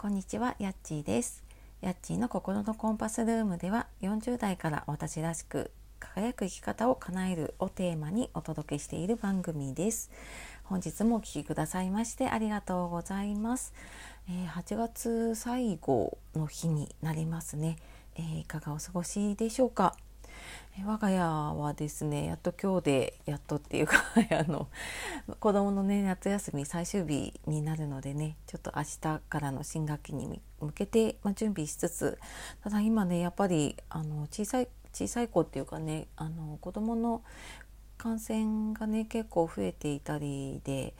こんにちは、やっちーです。やっちーの心のコンパスルームでは40代から私らしく輝く生き方を叶えるをテーマにお届けしている番組です。本日もお聴きくださいましてありがとうございます。えー8月最後の日になりますね。えーいかがお過ごしでしょうか？我が家はですねやっと今日でやっとっていうか あの子供のね夏休み最終日になるのでねちょっと明日からの新学期に向けて、ま、準備しつつただ今ねやっぱりあの小さい小さい子っていうかねあの子供の感染がね結構増えていたりで、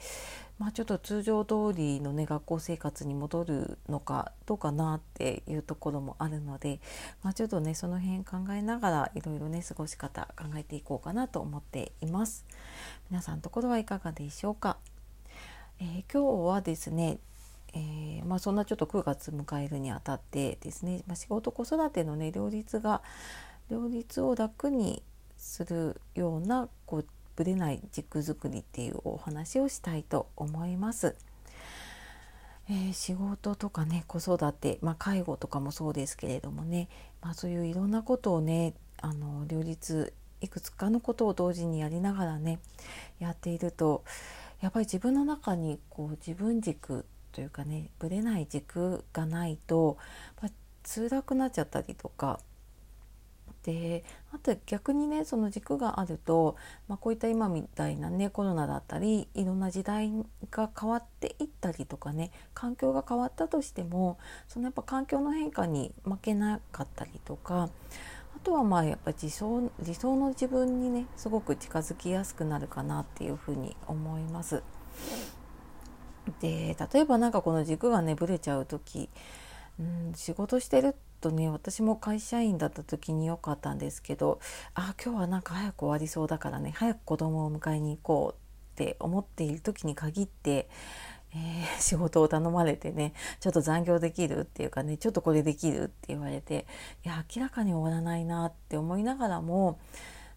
まあ、ちょっと通常通りのね学校生活に戻るのかどうかなっていうところもあるので、まあ、ちょっとねその辺考えながらいろいろね過ごし方考えていこうかなと思っています。皆さんのところはいかがでしょうか？えー今日はですねえーまあ、そんなちょっと9月迎えるにあたってですね、まあ、仕事子育てのね両立が両立を楽にするようなこうぶれない軸作りっていうお話をしたいと思います。えー仕事とかね子育て、まあ、介護とかもそうですけれどもね、まあ、そういういろんなことをねあの両立いくつかのことを同時にやりながらねやっているとやっぱり自分の中にこう自分軸というかねぶれない軸がないとやっぱ辛くなっちゃったりとかであと逆にねその軸があると、まあ、こういった今みたいなねコロナだったりいろんな時代が変わっていったりとかね環境が変わったとしてもそのやっぱ環境の変化に負けなかったりとかあとはまあやっぱ理想理想の自分にねすごく近づきやすくなるかなっていうふうに思います。で例えばなんかこの軸がねぶれちゃう時、うん、仕事してるとね私も会社員だった時に良かったんですけどあ今日はなんか早く終わりそうだからね早く子供を迎えに行こうって思っている時に限って、えー 仕事を頼まれてねちょっと残業できるっていうかねちょっとこれできるって言われていや明らかに終わらないなって思いながらも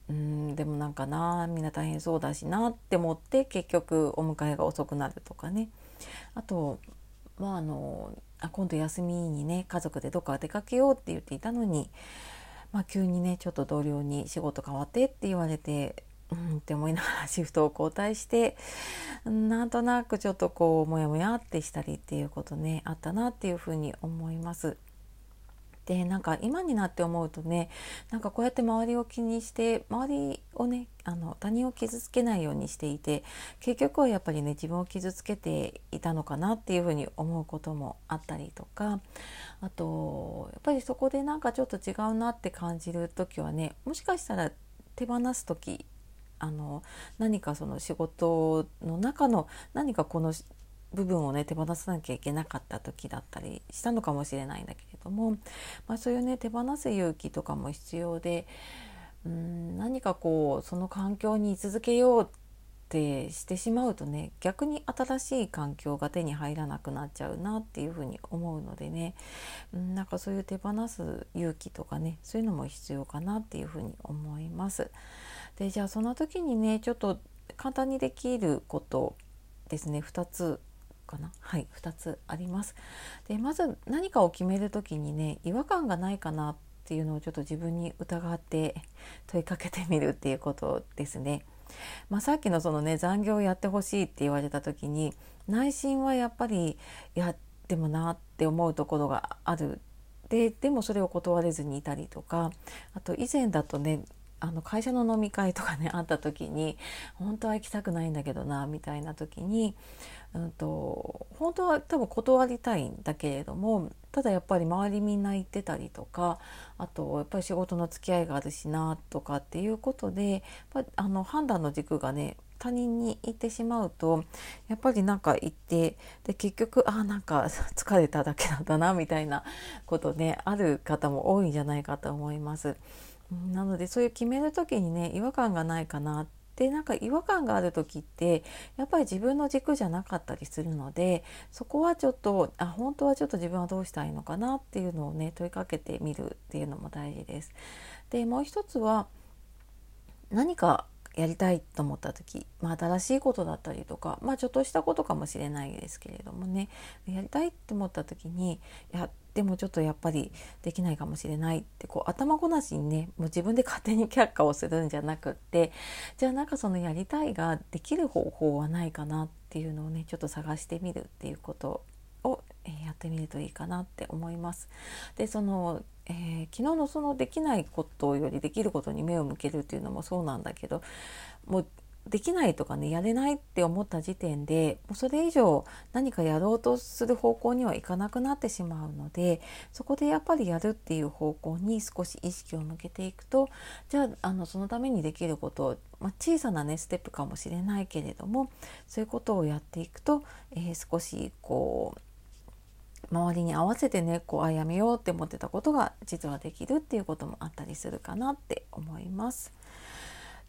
うんでもなんかなみんな大変そうだしなって思って結局お迎えが遅くなるとかね。あとまああのあ今度休みにね家族でどっか出かけようって言っていたのに、まあ、急にねちょっと同僚に仕事変わってって言われてうんって思いながら シフトを交代してなんとなくちょっとこうモヤモヤってしたりっていうことねあったなっていうふうに思います。でなんか今になって思うとねなんかこうやって周りを気にして周りをねあの他人を傷つけないようにしていて結局はやっぱりね自分を傷つけていたのかなっていうふうに思うこともあったりとかあとやっぱりそこでなんかちょっと違うなって感じる時はねもしかしたら手放す時あの何かその仕事の中の何かこの部分をね手放さなきゃいけなかった時だったりしたのかもしれないんだけれども、まあ、そういうね手放す勇気とかも必要でうん何かこうその環境に居続けようってしてしまうとね逆に新しい環境が手に入らなくなっちゃうなっていうふうに思うのでねうんなんかそういう手放す勇気とかねそういうのも必要かなっていうふうに思います。でじゃあその時にねちょっと簡単にできることですね2つかなはい2つあります。でまず何かを決める時にね違和感がないかなっていうのをちょっと自分に疑って 問いかけてみるっていうことですね。まあ、さっきのそのね残業をやってほしいって言われた時に内心はやっぱりいやでもなって思うところがあるででもそれを断れずにいたりとかあと以前だとねあの会社の飲み会とかね あった時に本当は行きたくないんだけどなみたいな時に、うん、と本当は多分断りたいんだけれどもただやっぱり周りみんな行ってたりとかあとやっぱり仕事の付き合いがあるしなとかっていうことでやあの判断の軸がね他人に行ってしまうとやっぱりなんか行ってで結局あなんか 疲れただけだったなみたいなことねある方も多いんじゃないかと思います。なのでそういう決める時にね違和感がないかなってなんか違和感がある時ってやっぱり自分の軸じゃなかったりするのでそこはちょっとあ本当はちょっと自分はどうしたいのかなっていうのをね問いかけてみるっていうのも大事です。でもう一つは何かやりたいと思った時、まあ、新しいことだったりとか、まあ、ちょっとしたことかもしれないですけれどもね。やりたいって思った時にいやでもちょっとやっぱりできないかもしれないってこう頭ごなしにねもう自分で勝手に却下をするんじゃなくってじゃあなんかそのやりたいができる方法はないかなっていうのをねちょっと探してみるっていうこと、え、やってみるといいかなって思います。でそのえー、昨日のそのできないことよりできることに目を向けるっていうのもそうなんだけどもうできないとかねやれないって思った時点でもうそれ以上何かやろうとする方向にはいかなくなってしまうのでそこでやっぱりやるっていう方向に少し意識を向けていくとじゃああのそのためにできることを、まあ、小さなねステップかもしれないけれどもそういうことをやっていくと、えー、少しこう周りに合わせてねこうあやめようって思ってたことが実はできるっていうこともあったりするかなって思います。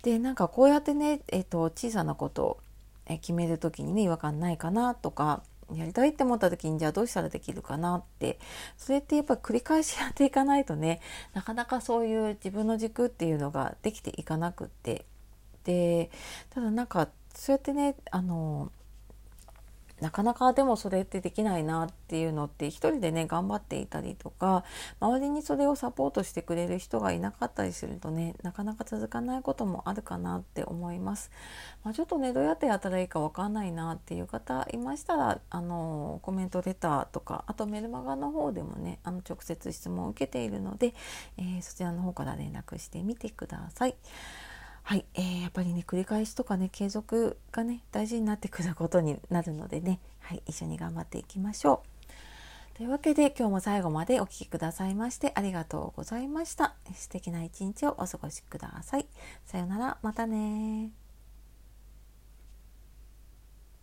でなんかこうやってね、えーと、小さなことを決める時にね違和感ないかなとかやりたいって思った時にじゃあどうしたらできるかなってそれってやっぱり繰り返しやっていかないとねなかなかそういう自分の軸っていうのができていかなくってでただなんかそうやってねあのなかなかでもそれってできないなっていうのって一人でね頑張っていたりとか周りにそれをサポートしてくれる人がいなかったりするとねなかなか続かないこともあるかなって思います。まあ、ちょっとねどうやってやったらいいか分かんないなっていう方いましたらあのコメントレターとかあとメルマガの方でもねあの直接質問を受けているので、えー、そちらの方から連絡してみてください。はい、えー、やっぱりね繰り返しとかね継続がね大事になってくることになるのでね、はい、一緒に頑張っていきましょう。というわけで今日も最後までお聴きくださいましてありがとうございました。素敵な一日をお過ごしください。さようなら、またね